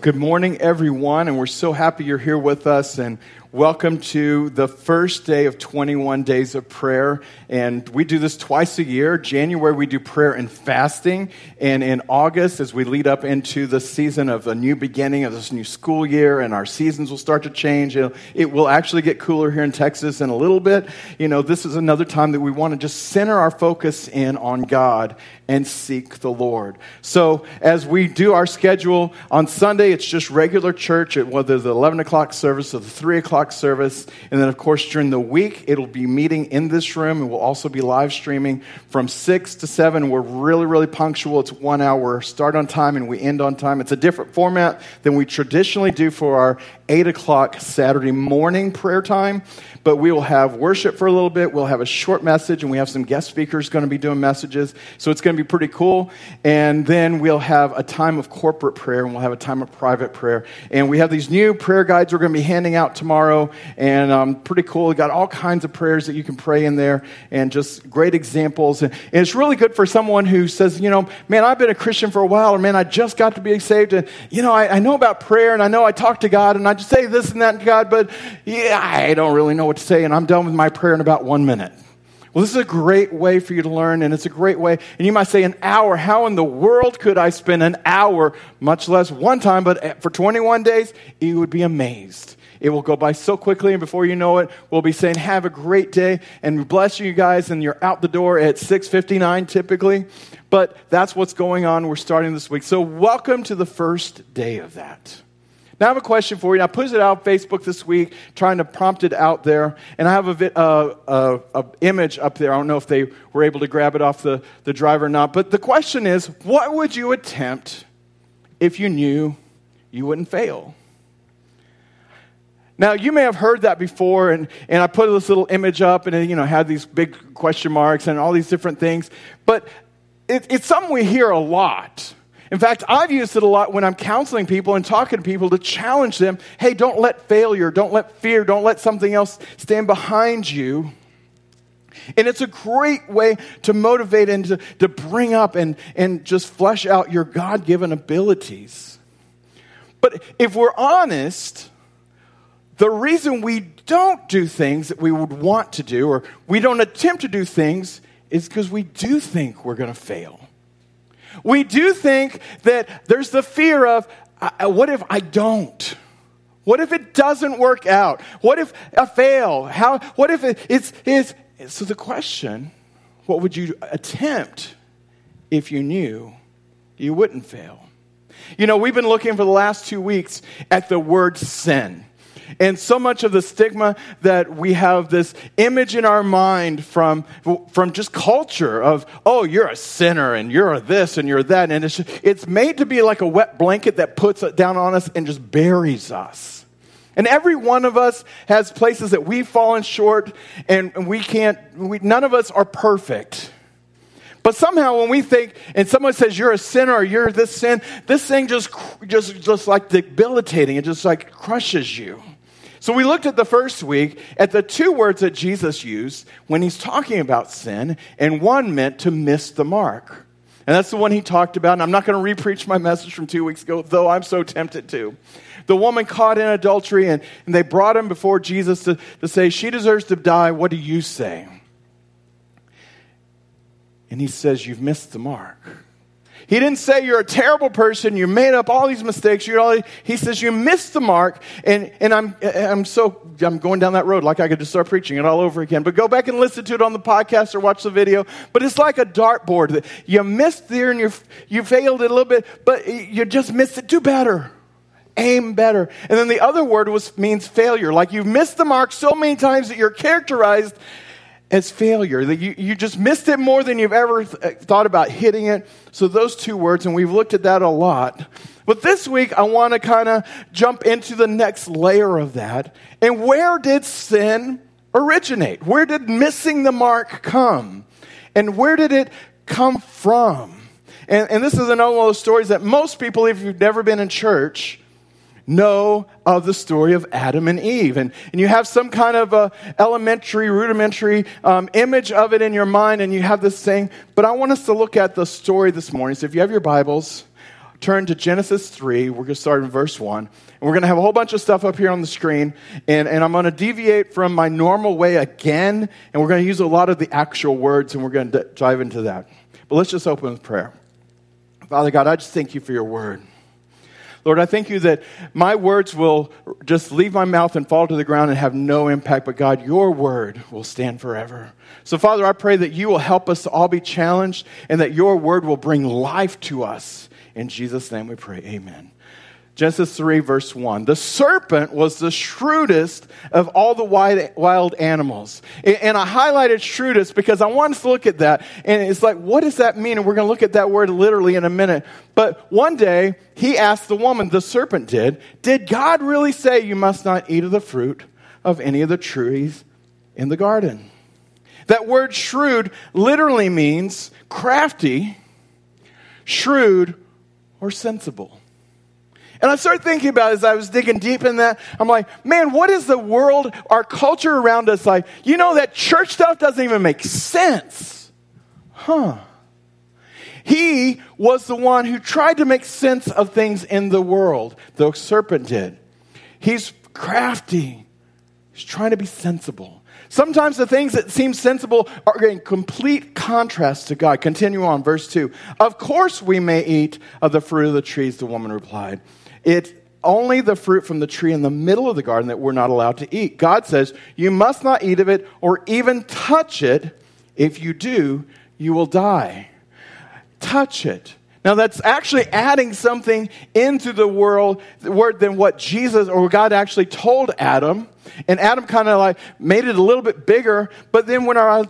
good morning, everyone, and we're so happy you're here with us. And welcome to the first day of 21 days of prayer. And we do this twice a year. January, we do prayer and fasting. And in August, as we lead up into the season of a new beginning of this new school year, and our seasons will start to change, it will actually get cooler here in Texas in a little bit. You know, this is another time that we want to just center our focus in on God and seek the Lord. So, as we do our schedule on Sunday, it's just regular church, at whether the 11 o'clock service or the 3 o'clock o'clock service. And then, of course, during the week, it'll be meeting in this room and we'll also be live streaming from 6 to 7. We're really, really punctual. It's one hour, start on time and we end on time. It's a different format than we traditionally do for our 8 o'clock Saturday morning prayer time. But we will have worship for a little bit. We'll have a short message, and we have some guest speakers going to be doing messages. So it's going to be pretty cool. And then we'll have a time of corporate prayer, and we'll have a time of private prayer. And we have these new prayer guides we're going to be handing out tomorrow, and um, pretty cool. We got all kinds of prayers that you can pray in there, and just great examples. And, it's really good for someone who says, you know, man, I've been a Christian for a while, or man, I just got to be saved, and you know, I, I know about prayer, and I know I talk to God, and I just say this and that to God, but yeah, I don't really know what to say, and I'm done with my prayer in about one minute. Well, this is a great way for you to learn, and it's a great way. And you might say, an hour. How in the world could I spend an hour, much less one time, but for 21 days? You would be amazed. It will go by so quickly, and before you know it, we'll be saying, "Have a great day," and bless you guys. And you're out the door at 6:59 typically, but that's what's going on. We're starting this week, so welcome to the first day of that. Now, I have a question for you. I put it out Facebook this week, trying to prompt it out there. And I have a, uh, uh, a, image up there. I don't know if they were able to grab it off the, the drive or not. But the question is what would you attempt if you knew you wouldn't fail? Now, you may have heard that before, and, and I put this little image up, and it you know, had these big question marks and all these different things. But it, it's something we hear a lot. In fact, I've used it a lot when I'm counseling people and talking to people to challenge them hey, don't let failure, don't let fear, don't let something else stand behind you. And it's a great way to motivate and to, to bring up and, and just flesh out your God given abilities. But if we're honest, the reason we don't do things that we would want to do or we don't attempt to do things is because we do think we're going to fail. We do think that there's the fear of what if I don't? What if it doesn't work out? What if I fail? How, what if it, it's, it's, so the question, what would you attempt if you knew you wouldn't fail? You know, we've been looking for the last two weeks at the word sin. And so much of the stigma that we have this image in our mind from, from just culture of, oh, you're a sinner and you're this and you're that. And it's, it's made to be like a wet blanket that puts it down on us and just buries us. And every one of us has places that we've fallen short and we can't, we, none of us are perfect. But somehow when we think, and someone says you're a sinner or you're this sin, this thing just, just, just like debilitating. It just like crushes you. So we looked at the first week at the two words that Jesus used when he's talking about sin, and one meant to miss the mark. And that's the one he talked about. And I'm not going to repreach my message from two weeks ago, though I'm so tempted to. The woman caught in adultery, and, and they brought him before Jesus to, to say, She deserves to die. What do you say? And he says, You've missed the mark. He didn't say you're a terrible person, you made up all these mistakes. You're all, he says you missed the mark, and, and I'm, I'm so, I'm going down that road like I could just start preaching it all over again. But go back and listen to it on the podcast or watch the video. But it's like a dartboard. You missed there and you, you failed it a little bit, but you just missed it. Do better aim better. And then the other word was means failure. Like you've missed the mark so many times that you're characterized as failure, that you, you just missed it more than you've ever th- uh, thought about hitting it. So, those two words, and we've looked at that a lot. But this week, I want to kind of jump into the next layer of that. And where did sin originate? Where did missing the mark come? And where did it come from? And, and this is another one of those stories that most people, if you've never been in church, know of the story of Adam and Eve. And, and you have some kind of a elementary, rudimentary um, image of it in your mind, and you have this thing. But I want us to look at the story this morning. So if you have your Bibles, turn to Genesis 3. We're going to start in verse 1. And we're going to have a whole bunch of stuff up here on the screen. And, and I'm going to deviate from my normal way again. And we're going to use a lot of the actual words, and we're going to d- dive into that. But let's just open with prayer. Father God, I just thank you for your word. Lord, I thank you that my words will just leave my mouth and fall to the ground and have no impact, but God, your word will stand forever. So, Father, I pray that you will help us to all be challenged and that your word will bring life to us. In Jesus' name we pray. Amen. Genesis 3, verse 1. The serpent was the shrewdest of all the wild animals. And I highlighted shrewdest because I want us to look at that. And it's like, what does that mean? And we're going to look at that word literally in a minute. But one day, he asked the woman, the serpent did, Did God really say you must not eat of the fruit of any of the trees in the garden? That word shrewd literally means crafty, shrewd, or sensible. And I started thinking about it as I was digging deep in that. I'm like, man, what is the world, our culture around us like? You know, that church stuff doesn't even make sense. Huh. He was the one who tried to make sense of things in the world. The serpent did. He's crafty. He's trying to be sensible. Sometimes the things that seem sensible are in complete contrast to God. Continue on, verse 2. Of course we may eat of the fruit of the trees, the woman replied. It's only the fruit from the tree in the middle of the garden that we're not allowed to eat. God says, You must not eat of it or even touch it. If you do, you will die. Touch it. Now, that's actually adding something into the world word than what Jesus or God actually told Adam. And Adam kind of like made it a little bit bigger. But then when I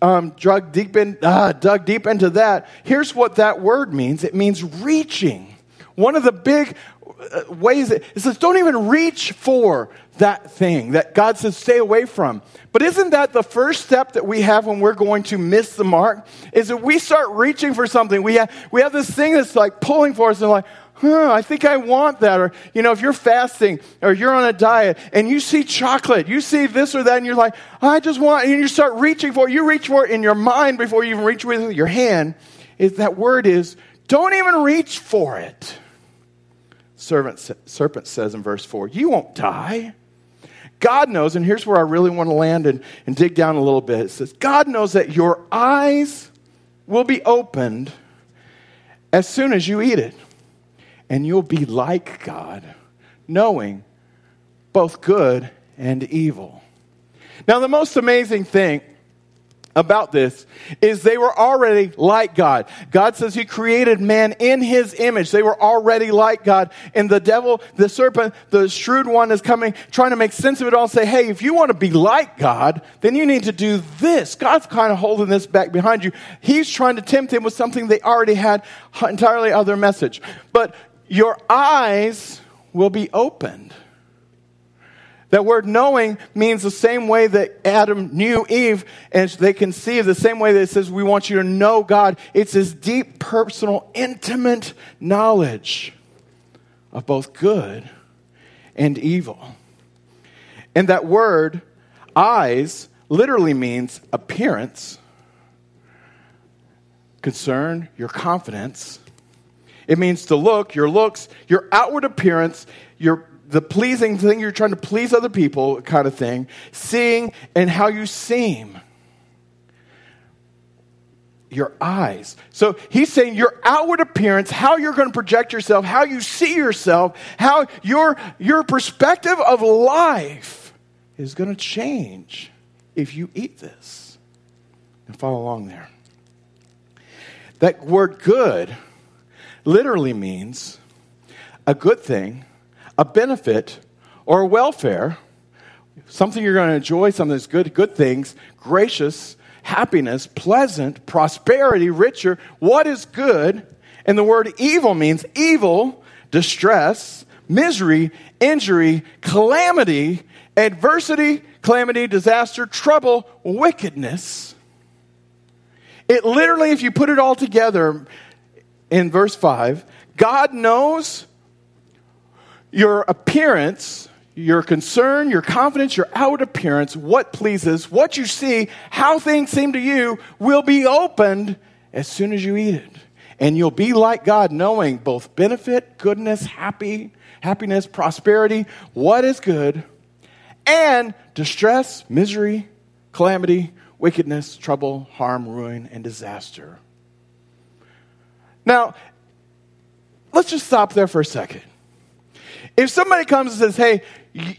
um, drug deep in, uh, dug deep into that, here's what that word means it means reaching. One of the big uh, ways it says, don't even reach for that thing that God says stay away from. But isn't that the first step that we have when we're going to miss the mark? Is that we start reaching for something. We have, we have this thing that's like pulling for us and like, huh, I think I want that. Or, you know, if you're fasting or you're on a diet and you see chocolate, you see this or that, and you're like, I just want, and you start reaching for it. You reach for it in your mind before you even reach with your hand. Is that word is, don't even reach for it servant, serpent says in verse 4 You won't die. God knows, and here's where I really want to land and, and dig down a little bit. It says, God knows that your eyes will be opened as soon as you eat it, and you'll be like God, knowing both good and evil. Now, the most amazing thing about this is they were already like God. God says He created man in His image. They were already like God. And the devil, the serpent, the shrewd one is coming, trying to make sense of it all, and say, hey, if you want to be like God, then you need to do this. God's kind of holding this back behind you. He's trying to tempt him with something they already had entirely other message. But your eyes will be opened. That word knowing means the same way that Adam knew Eve, and they conceive the same way that it says we want you to know God. It's this deep, personal, intimate knowledge of both good and evil. And that word, eyes, literally means appearance, concern, your confidence. It means to look, your looks, your outward appearance, your the pleasing thing, you're trying to please other people kind of thing, seeing and how you seem. Your eyes. So he's saying your outward appearance, how you're going to project yourself, how you see yourself, how your, your perspective of life is going to change if you eat this. And follow along there. That word good literally means a good thing a benefit or welfare, something you're going to enjoy, something that's good, good things, gracious, happiness, pleasant, prosperity, richer. What is good? And the word evil means evil, distress, misery, injury, calamity, adversity, calamity, disaster, trouble, wickedness. It literally, if you put it all together in verse 5, God knows your appearance, your concern, your confidence, your outward appearance, what pleases, what you see, how things seem to you will be opened as soon as you eat it. and you'll be like God, knowing both benefit, goodness, happy, happiness, prosperity, what is good, and distress, misery, calamity, wickedness, trouble, harm, ruin, and disaster. Now, let's just stop there for a second. If somebody comes and says, hey,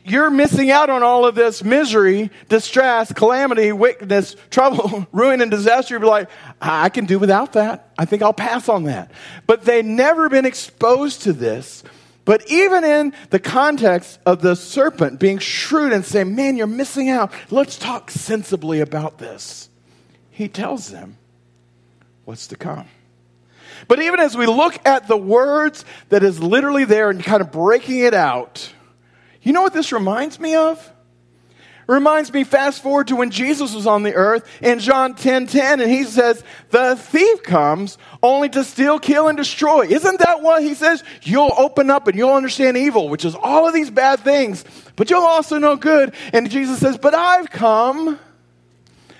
you're missing out on all of this misery, distress, calamity, wickedness, trouble, ruin, and disaster. You'd be like, I can do without that. I think I'll pass on that. But they've never been exposed to this. But even in the context of the serpent being shrewd and saying, Man, you're missing out, let's talk sensibly about this. He tells them what's to come. But even as we look at the words that is literally there and kind of breaking it out, you know what this reminds me of? Reminds me, fast forward to when Jesus was on the earth in John 10 10, and he says, The thief comes only to steal, kill, and destroy. Isn't that what he says? You'll open up and you'll understand evil, which is all of these bad things, but you'll also know good. And Jesus says, But I've come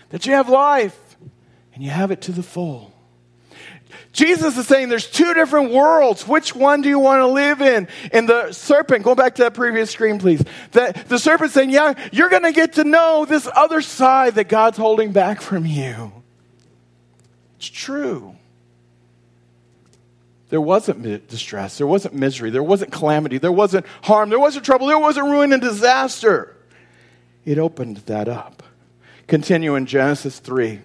that you have life and you have it to the full. Jesus is saying there's two different worlds. Which one do you want to live in? And the serpent, go back to that previous screen, please. That the serpent saying, Yeah, you're going to get to know this other side that God's holding back from you. It's true. There wasn't distress, there wasn't misery, there wasn't calamity, there wasn't harm, there wasn't trouble, there wasn't ruin and disaster. It opened that up. Continue in Genesis 3,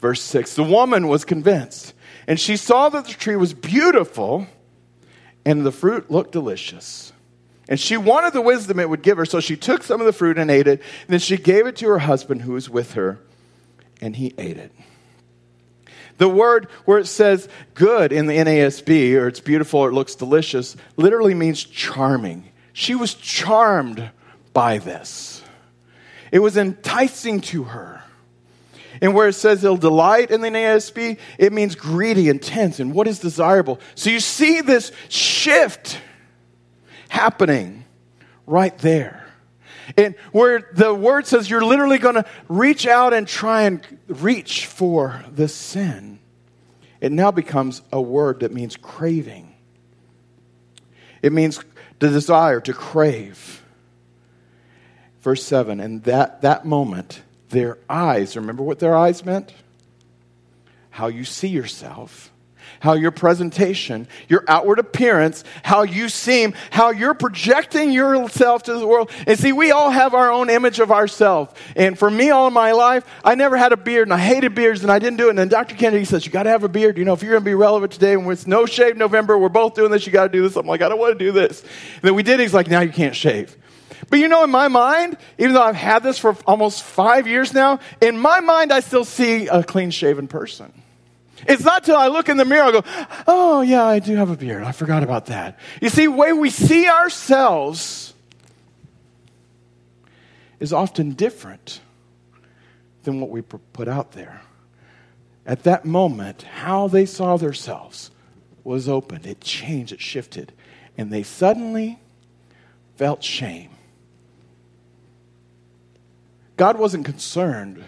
verse 6. The woman was convinced and she saw that the tree was beautiful and the fruit looked delicious. And she wanted the wisdom it would give her, so she took some of the fruit and ate it. And then she gave it to her husband who was with her, and he ate it. The word where it says good in the NASB, or it's beautiful or it looks delicious, literally means charming. She was charmed by this, it was enticing to her. And where it says it'll delight in the NASB, it means greedy, intense, and what is desirable. So you see this shift happening right there. And where the word says you're literally going to reach out and try and reach for the sin, it now becomes a word that means craving. It means the desire to crave. Verse 7 And that, that moment, their eyes. Remember what their eyes meant? How you see yourself, how your presentation, your outward appearance, how you seem, how you're projecting yourself to the world. And see, we all have our own image of ourselves. And for me, all my life, I never had a beard and I hated beards and I didn't do it. And then Dr. Kennedy says, You got to have a beard. You know, if you're going to be relevant today when it's no shave November, we're both doing this, you got to do this. I'm like, I don't want to do this. And then we did. He's like, Now you can't shave. But you know, in my mind, even though I've had this for almost five years now, in my mind, I still see a clean shaven person. It's not till I look in the mirror, I go, oh, yeah, I do have a beard. I forgot about that. You see, the way we see ourselves is often different than what we put out there. At that moment, how they saw themselves was opened. It changed, it shifted. And they suddenly felt shame. God wasn't concerned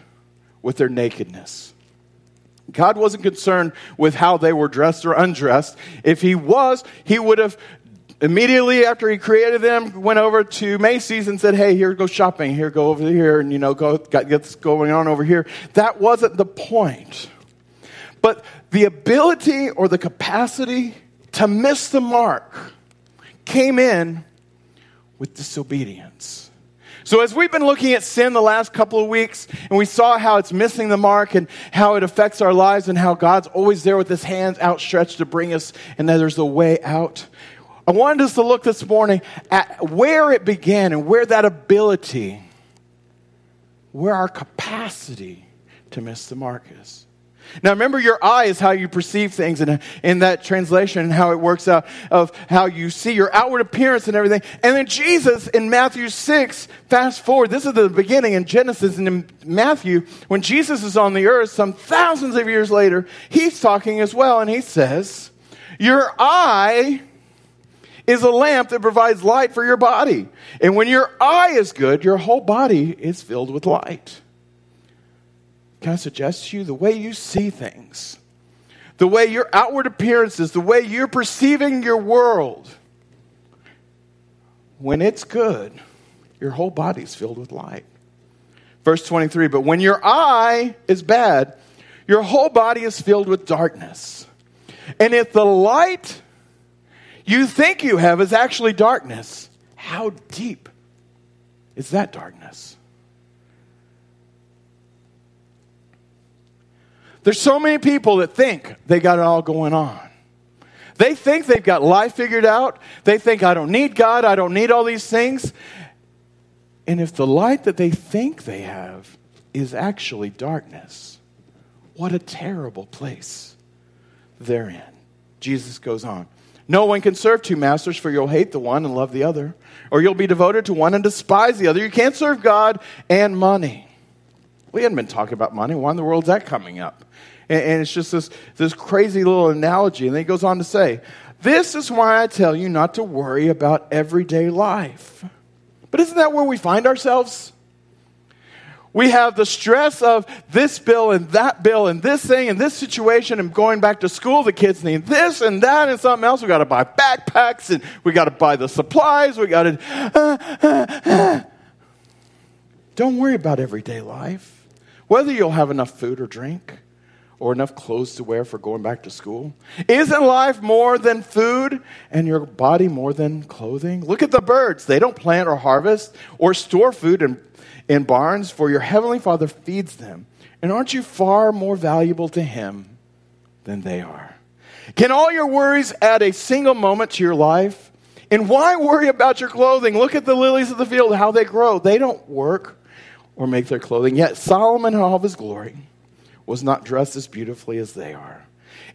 with their nakedness. God wasn't concerned with how they were dressed or undressed. If He was, He would have immediately after He created them went over to Macy's and said, "Hey, here, go shopping. Here, go over here, and you know, go get this going on over here." That wasn't the point. But the ability or the capacity to miss the mark came in with disobedience. So, as we've been looking at sin the last couple of weeks, and we saw how it's missing the mark and how it affects our lives, and how God's always there with his hands outstretched to bring us, and that there's a way out. I wanted us to look this morning at where it began and where that ability, where our capacity to miss the mark is. Now, remember, your eye is how you perceive things in, in that translation and how it works out of how you see your outward appearance and everything. And then Jesus in Matthew 6, fast forward, this is the beginning in Genesis and in Matthew, when Jesus is on the earth some thousands of years later, he's talking as well, and he says, Your eye is a lamp that provides light for your body. And when your eye is good, your whole body is filled with light. Can I suggest to you the way you see things, the way your outward appearance is, the way you're perceiving your world, when it's good, your whole body's filled with light. Verse 23 But when your eye is bad, your whole body is filled with darkness. And if the light you think you have is actually darkness, how deep is that darkness? There's so many people that think they got it all going on. They think they've got life figured out. They think, I don't need God. I don't need all these things. And if the light that they think they have is actually darkness, what a terrible place they're in. Jesus goes on. No one can serve two masters, for you'll hate the one and love the other, or you'll be devoted to one and despise the other. You can't serve God and money. We hadn't been talking about money. Why in the world is that coming up? And, and it's just this, this crazy little analogy. And then he goes on to say, This is why I tell you not to worry about everyday life. But isn't that where we find ourselves? We have the stress of this bill and that bill and this thing and this situation and going back to school. The kids need this and that and something else. We got to buy backpacks and we got to buy the supplies. We got to. Uh, uh, uh. Don't worry about everyday life. Whether you'll have enough food or drink or enough clothes to wear for going back to school. Isn't life more than food and your body more than clothing? Look at the birds. They don't plant or harvest or store food in, in barns, for your heavenly Father feeds them. And aren't you far more valuable to Him than they are? Can all your worries add a single moment to your life? And why worry about your clothing? Look at the lilies of the field, how they grow. They don't work or make their clothing. Yet Solomon in all of his glory was not dressed as beautifully as they are.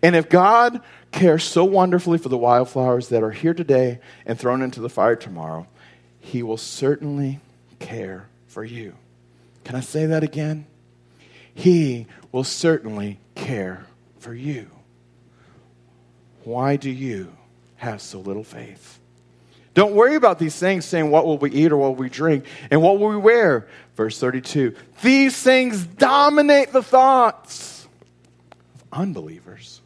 And if God cares so wonderfully for the wildflowers that are here today and thrown into the fire tomorrow, he will certainly care for you. Can I say that again? He will certainly care for you. Why do you have so little faith? Don't worry about these things, saying, What will we eat or what will we drink? And what will we wear? Verse 32. These things dominate the thoughts of unbelievers.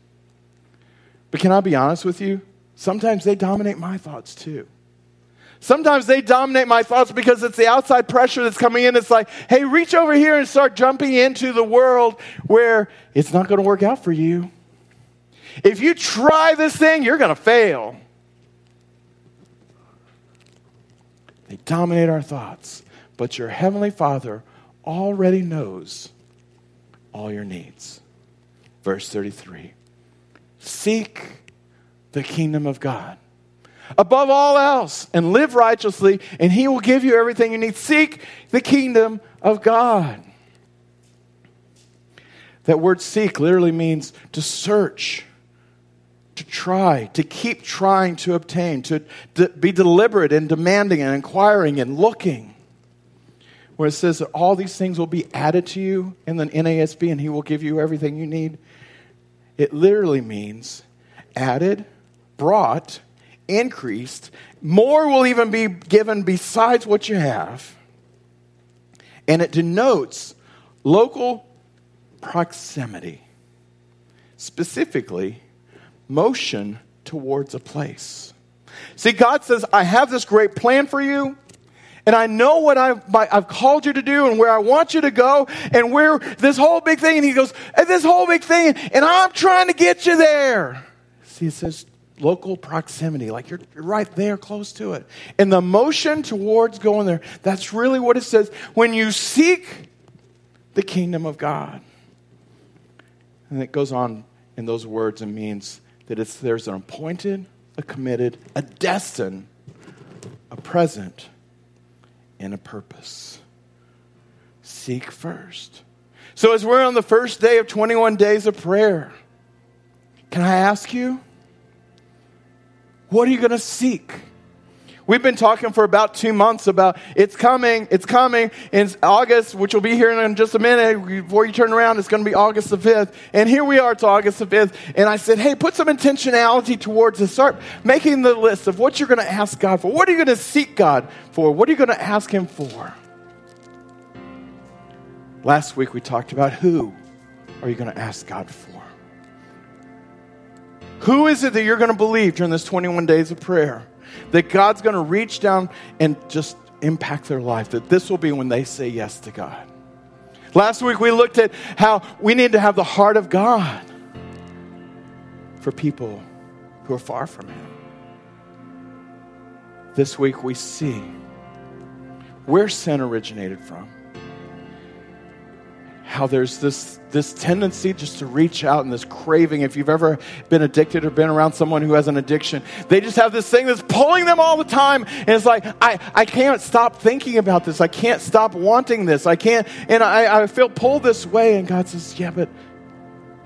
But can I be honest with you? Sometimes they dominate my thoughts too. Sometimes they dominate my thoughts because it's the outside pressure that's coming in. It's like, hey, reach over here and start jumping into the world where it's not going to work out for you. If you try this thing, you're going to fail. They dominate our thoughts. But your Heavenly Father already knows all your needs. Verse 33 Seek the kingdom of God above all else and live righteously, and He will give you everything you need. Seek the kingdom of God. That word seek literally means to search to try, to keep trying to obtain, to, be deliberate and demanding and inquiring and looking. Where it says that all these things will be added to you in the NASB and he will give you everything you need. It literally means added, brought, increased. More will even be given besides what you have. And it denotes local proximity. Specifically, motion towards a place. See, God says, I have this great plan for you. And I know what I've, I've, called you to do and where I want you to go and where this whole big thing. And he goes, and this whole big thing, and I'm trying to get you there. See, it says local proximity, like you're, you're right there close to it. And the motion towards going there, that's really what it says. When you seek the kingdom of God. And it goes on in those words and means that it's, there's an appointed, a committed, a destined, a present, and a purpose. Seek first. So, as we're on the first day of 21 days of prayer, can I ask you, what are you going to seek? We've been talking for about two months about it's coming, it's coming in August, which will be here in just a minute. Before you turn around, it's going to be August the 5th. And here we are, it's August the 5th. And I said, hey, put some intentionality towards this. Start making the list of what you're going to ask God for. What are you going to seek God for? What are you going to ask Him for? Last week we talked about who are you going to ask God for? Who is it that you're going to believe during this 21 days of prayer? That God's going to reach down and just impact their life. That this will be when they say yes to God. Last week we looked at how we need to have the heart of God for people who are far from Him. This week we see where sin originated from how there's this, this tendency just to reach out and this craving. If you've ever been addicted or been around someone who has an addiction, they just have this thing that's pulling them all the time. And it's like, I, I can't stop thinking about this. I can't stop wanting this. I can't, and I, I feel pulled this way. And God says, Yeah, but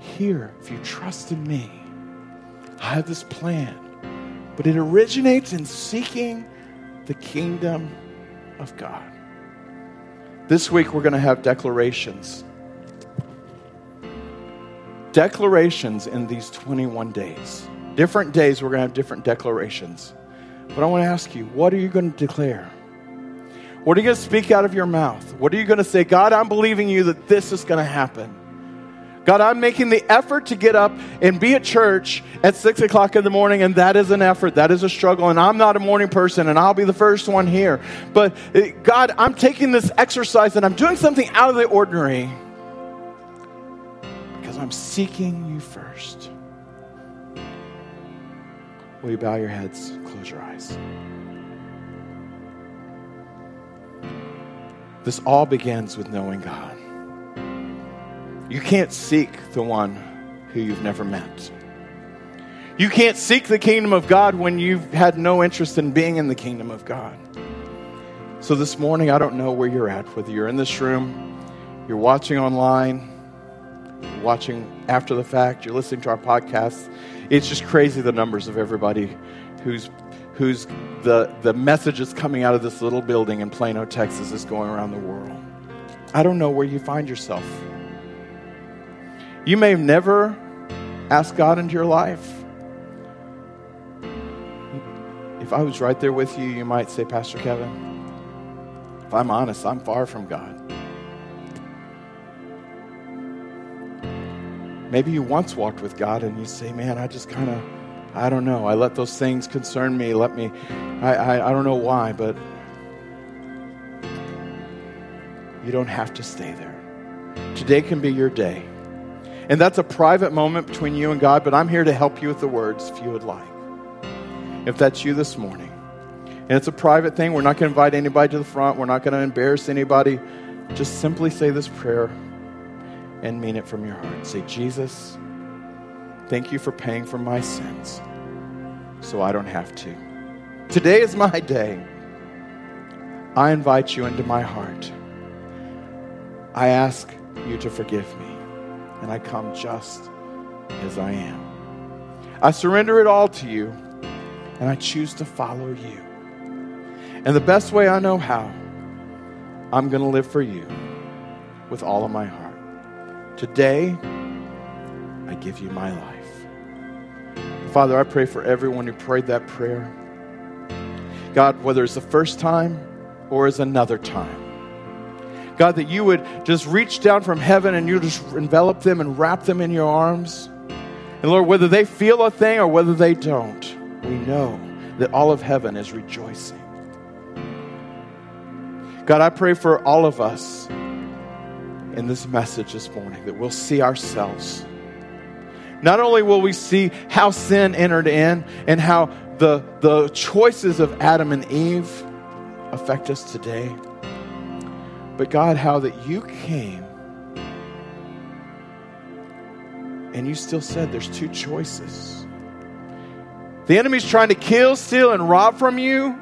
here, if you trust in me, I have this plan. But it originates in seeking the kingdom of God. This week, we're going to have declarations declarations in these 21 days. Different days, we're going to have different declarations. But I want to ask you, what are you going to declare? What are you going to speak out of your mouth? What are you going to say? God, I'm believing you that this is going to happen. God, I'm making the effort to get up and be at church at six o'clock in the morning, and that is an effort. That is a struggle, and I'm not a morning person, and I'll be the first one here. But eh, God, I'm taking this exercise and I'm doing something out of the ordinary I'm seeking you first. Will you bow your heads, close your eyes? This all begins with knowing God. You can't seek the one who you've never met. You can't seek the kingdom of God when you've had no interest in being in the kingdom of God. So this morning, I don't know where you're at, whether you're in this room, you're watching online, watching after the fact, you're listening to our podcast. It's just crazy the numbers of everybody who's who's the the message is coming out of this little building in Plano, Texas is going around the world. I don't know where you find yourself. You may have never asked God into your life. If I was right there with you, you might say, Pastor Kevin, if I'm honest, I'm far from God. Maybe you once walked with God and you say, man, I just kind of, I don't know. I let those things concern me. Let me, I, I, I don't know why, but you don't have to stay there. Today can be your day. And that's a private moment between you and God, but I'm here to help you with the words if you would like. If that's you this morning. And it's a private thing. We're not going to invite anybody to the front. We're not going to embarrass anybody. Just simply say this prayer and mean it from your heart. Say, Jesus, thank you for paying for my sins so I don't have to. Today is my day. I invite you into my heart. I ask you to forgive me, and I come just as I am. I surrender it all to you, and I choose to follow you. And the best way I know how, I'm going to live for you with all of my heart. Today, I give you my life. Father, I pray for everyone who prayed that prayer. God, whether it's the first time or as another time. God, that you would just reach down from heaven and you just envelop them and wrap them in your arms. And Lord, whether they feel a thing or whether they don't, we know that all of heaven is rejoicing. God, I pray for all of us in this message this morning that we'll see ourselves. Not only will we see how sin entered in and how the, the choices of Adam and Eve affect us today, but God, how that you came and you still said there's two choices. The enemy's trying to kill, steal, and rob from you,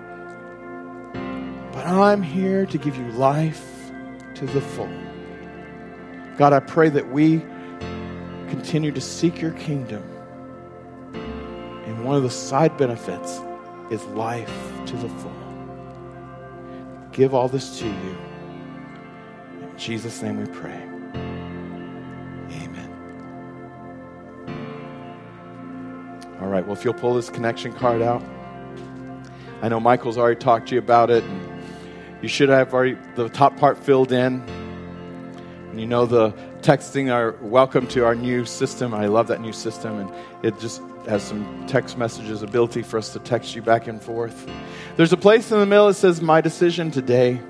but I'm here to give you life to the full. God, I pray that we continue to seek your kingdom. And one of the side benefits is life to the full. Give all this to you. In Jesus' name we pray. Amen. All right, well, if you'll pull this connection card out. I know Michael's already talked to you about it, you should have already the top part filled in. You know the texting our welcome to our new system. I love that new system, and it just has some text messages, ability for us to text you back and forth. There's a place in the middle that says, My decision today.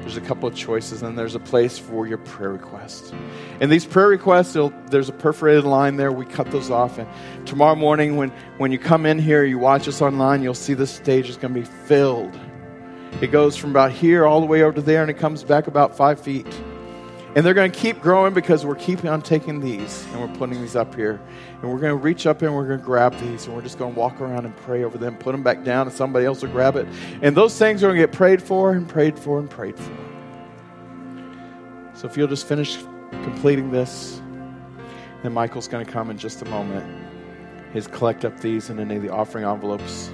There's a couple of choices, and there's a place for your prayer requests. And these prayer requests, there's a perforated line there. We cut those off. And tomorrow morning, when, when you come in here, you watch us online, you'll see the stage is going to be filled. It goes from about here all the way over to there, and it comes back about five feet. And they're going to keep growing because we're keeping on taking these and we're putting these up here. And we're going to reach up and we're going to grab these and we're just going to walk around and pray over them, put them back down, and somebody else will grab it. And those things are going to get prayed for and prayed for and prayed for. So if you'll just finish completing this, then Michael's going to come in just a moment. He's collect up these and any of the offering envelopes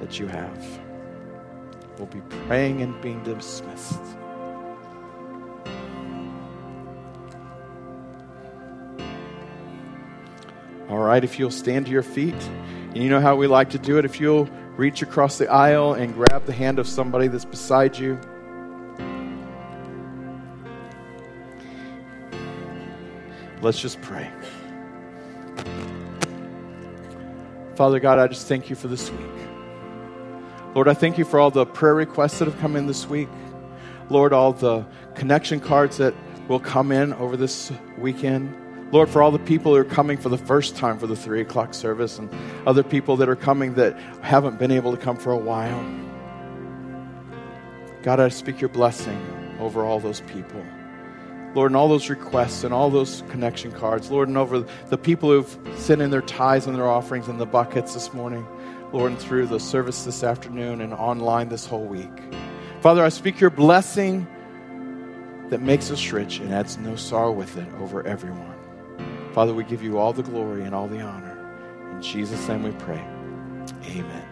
that you have. We'll be praying and being dismissed. All right, if you'll stand to your feet, and you know how we like to do it, if you'll reach across the aisle and grab the hand of somebody that's beside you. Let's just pray. Father God, I just thank you for this week. Lord, I thank you for all the prayer requests that have come in this week. Lord, all the connection cards that will come in over this weekend. Lord, for all the people who are coming for the first time for the three o'clock service and other people that are coming that haven't been able to come for a while. God, I speak your blessing over all those people. Lord, and all those requests and all those connection cards. Lord, and over the people who've sent in their tithes and their offerings in the buckets this morning. Lord, and through the service this afternoon and online this whole week. Father, I speak your blessing that makes us rich and adds no sorrow with it over everyone. Father, we give you all the glory and all the honor. In Jesus' name we pray. Amen.